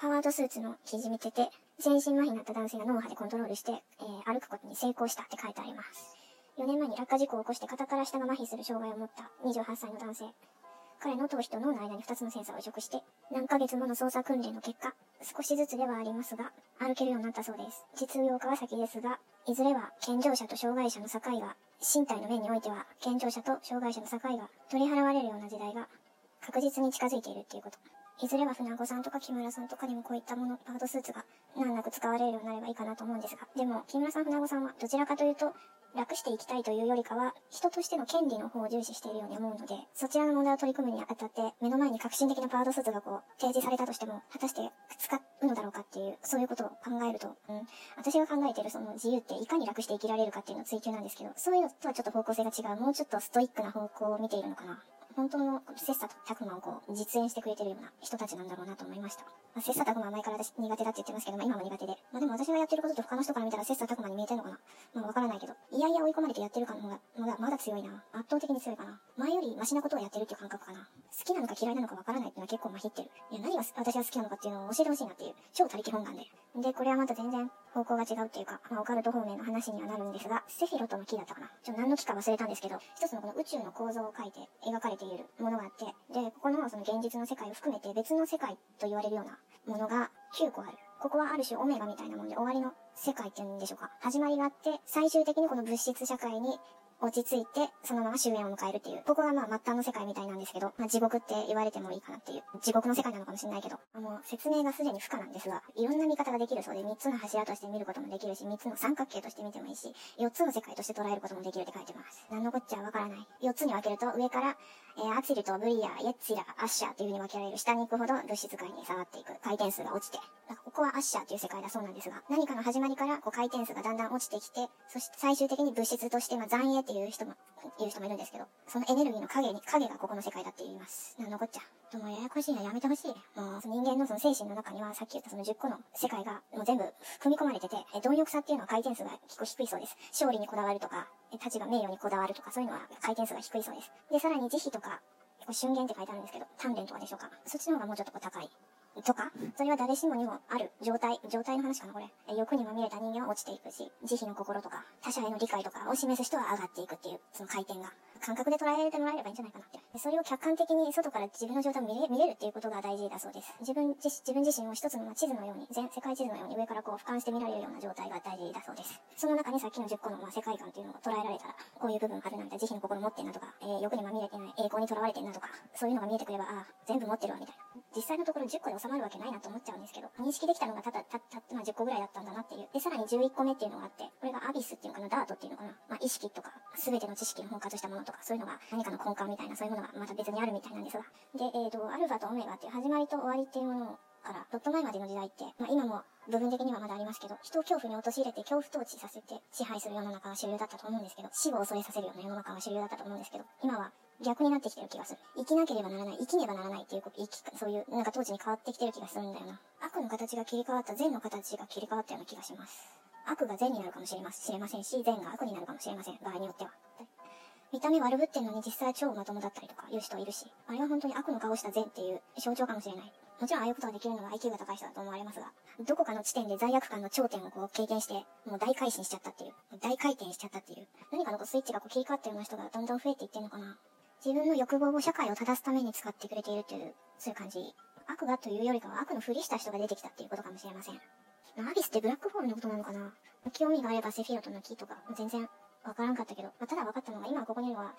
パワードスーツの記事見てて、全身麻痺になった男性が脳波でコントロールして、えー、歩くことに成功したって書いてあります。4年前に落下事故を起こして肩から下が麻痺する障害を持った28歳の男性。彼の頭皮と脳の間に2つのセンサーを移植して、何ヶ月もの操作訓練の結果、少しずつではありますが、歩けるようになったそうです。実用化は先ですが、いずれは健常者と障害者の境が、身体の面においては健常者と障害者の境が取り払われるような時代が確実に近づいているっていうこと。いずれは船子さんとか木村さんとかにもこういったもの、パートスーツが難なく使われるようになればいいかなと思うんですが、でも木村さん、船子さんはどちらかというと、楽していきたいというよりかは、人としての権利の方を重視しているように思うので、そちらの問題を取り組むにあたって、目の前に革新的なパードスーツがこう、提示されたとしても、果たして使うのだろうかっていう、そういうことを考えると、うん、私が考えているその自由っていかに楽して生きられるかっていうのを追求なんですけど、そういうのとはちょっと方向性が違う、もうちょっとストイックな方向を見ているのかな。本当の切磋琢磨をこう、実演してくれてるような人たちなんだろうなと思いました。まあ、切磋琢磨は前から私苦手だって言ってますけど、まあ今も苦手で。まあでも私がやってることと他の人から見たら切磋琢磨に見えてるのかなまあわからないけど。いやいや追い込まれてやってるかのが、まだ、まだ強いな。圧倒的に強いかな。前よりマシなことをやってるっていう感覚かな。好きなのか嫌いなのかわからないっていうのは結構まひってる。いや、何が私が好きなのかっていうのを教えてほしいなっていう、超他力本願で。で、これはまた全然方向が違うっていうか、まあ、オカルト方面の話にはなるんですが、セフィロトの木だったかな。ちょっと何の木か忘れたんですけど、一つのこの宇宙の構造を書いて描かれているものがあって、で、ここのその現実の世界を含めて別の世界と言われるようなものが9個ある。ここはある種オメガみたいなもんで終わりの世界っていうんでしょうか。始まりがあって、最終的にこの物質社会に落ち着いて、そのまま終焉を迎えるっていう。ここがまあ末端の世界みたいなんですけど、まあ地獄って言われてもいいかなっていう。地獄の世界なのかもしれないけど、あの、説明がすでに不可なんですが、いろんな見方ができるそうで、3つの柱として見ることもできるし、3つの三角形として見てもいいし、4つの世界として捉えることもできるって書いてます。何のこっちゃわからない。4つに分けると、上から、えー、アツィルとブリア、イェッツィラ、アッシャーっていう風に分けられる。下に行くほど物質界に下がっていく。回転数が落ちて。ここはアッシャーっていう世界だそうなんですが、何かの始まりからこう回転数がだんだん落ちてきて、そして最終的に物質として、まあ、残影っていう人も、言う人もいるんですけど、そのエネルギーの影に、影がここの世界だって言います。なんのこっちゃ。でもややこしいな、やめてほしい。もう、その人間のその精神の中には、さっき言ったその10個の世界が、もう全部組み込まれてて、え、貪欲さっていうのは回転数が結構低いそうです。勝利にこだわるとか、立場名誉にこだわるとか、そういうのは回転数が低いそうです。で、さらに慈悲とか、瞬間って書いてあるんですけど、鍛錬とかでしょうか。そっちの方がもうちょっとこう高い。とか、それは誰しもにもある状態、状態の話かな、これ。欲にまみれた人間は落ちていくし、慈悲の心とか、他者への理解とかを示す人は上がっていくっていう、その回転が。感覚で捉えてもらえればいいんじゃないかなって。それを客観的に外から自分の状態を見れ見れるっていうことが大事だそうです。自分自自分自身を一つの地図のように、全世界地図のように上からこう俯瞰して見られるような状態が大事だそうです。その中にさっきの10個のまあ世界観っていうのが捉えられたら、こういう部分あるなんだ、慈悲の心持ってんなとか、えー、欲にまみれてない、栄光にとらわれてんなとか、そういうのが見えてくれば、ああ、全部持ってるわみたいな。実際のところ10個で収まるわけないなと思っちゃうんですけど、認識できたのがただ、た、た、まあ、10個ぐらいだったんだなっていう。で、さらに11個目っていうのがあって、これがアビスっていうのかな、ダートっていうのかな。まあ、意識とか、すべての知識の包括したものととか、そういうのが何かの根幹みたいな、そういうものがまた別にあるみたいなんですが。で、えっ、ー、と、アルファとオメガっていう始まりと終わりっていうものから、ドット前までの時代って、まあ、今も部分的にはまだありますけど、人を恐怖に陥れて恐怖統治させて支配する世の中が主流だったと思うんですけど、死を恐れさせるような世の中が主流だったと思うんですけど、今は逆になってきてる気がする。生きなければならない、生きねばならないっていう、生き、そういう、なんか当時に変わってきてる気がするんだよな。悪の形が切り替わった善の形が切り替わったような気がします。悪が善になるかもしれませんし、善が悪になるかもしれません。場合によっては。見た目悪ぶってんのに実際は超まともだったりとかいう人いるし、あれは本当に悪の顔した善っていう象徴かもしれない。もちろんああいうことができるのは IQ が高い人だと思われますが、どこかの地点で罪悪感の頂点をこう経験して、もう大改心しちゃったっていう、大回転しちゃったっていう、何かのこうスイッチがこう切り替わったような人がどんどん増えていってんのかな。自分の欲望を社会を正すために使ってくれているという、そういう感じ。悪がというよりかは悪のふりした人が出てきたっていうことかもしれません。アビスってブラックホールのことなのかな興味があればセフィロトの木とか全然わからんかったけど、まあ、ただ分かったのが今ここにいるのは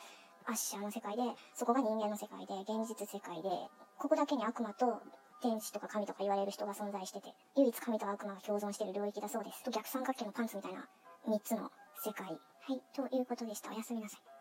アッシャーの世界で、そこが人間の世界で、現実世界で、ここだけに悪魔と天使とか神とか言われる人が存在してて、唯一神と悪魔が共存している領域だそうです。と逆三角形のパンツみたいな3つの世界。はい、ということでした。おやすみなさい。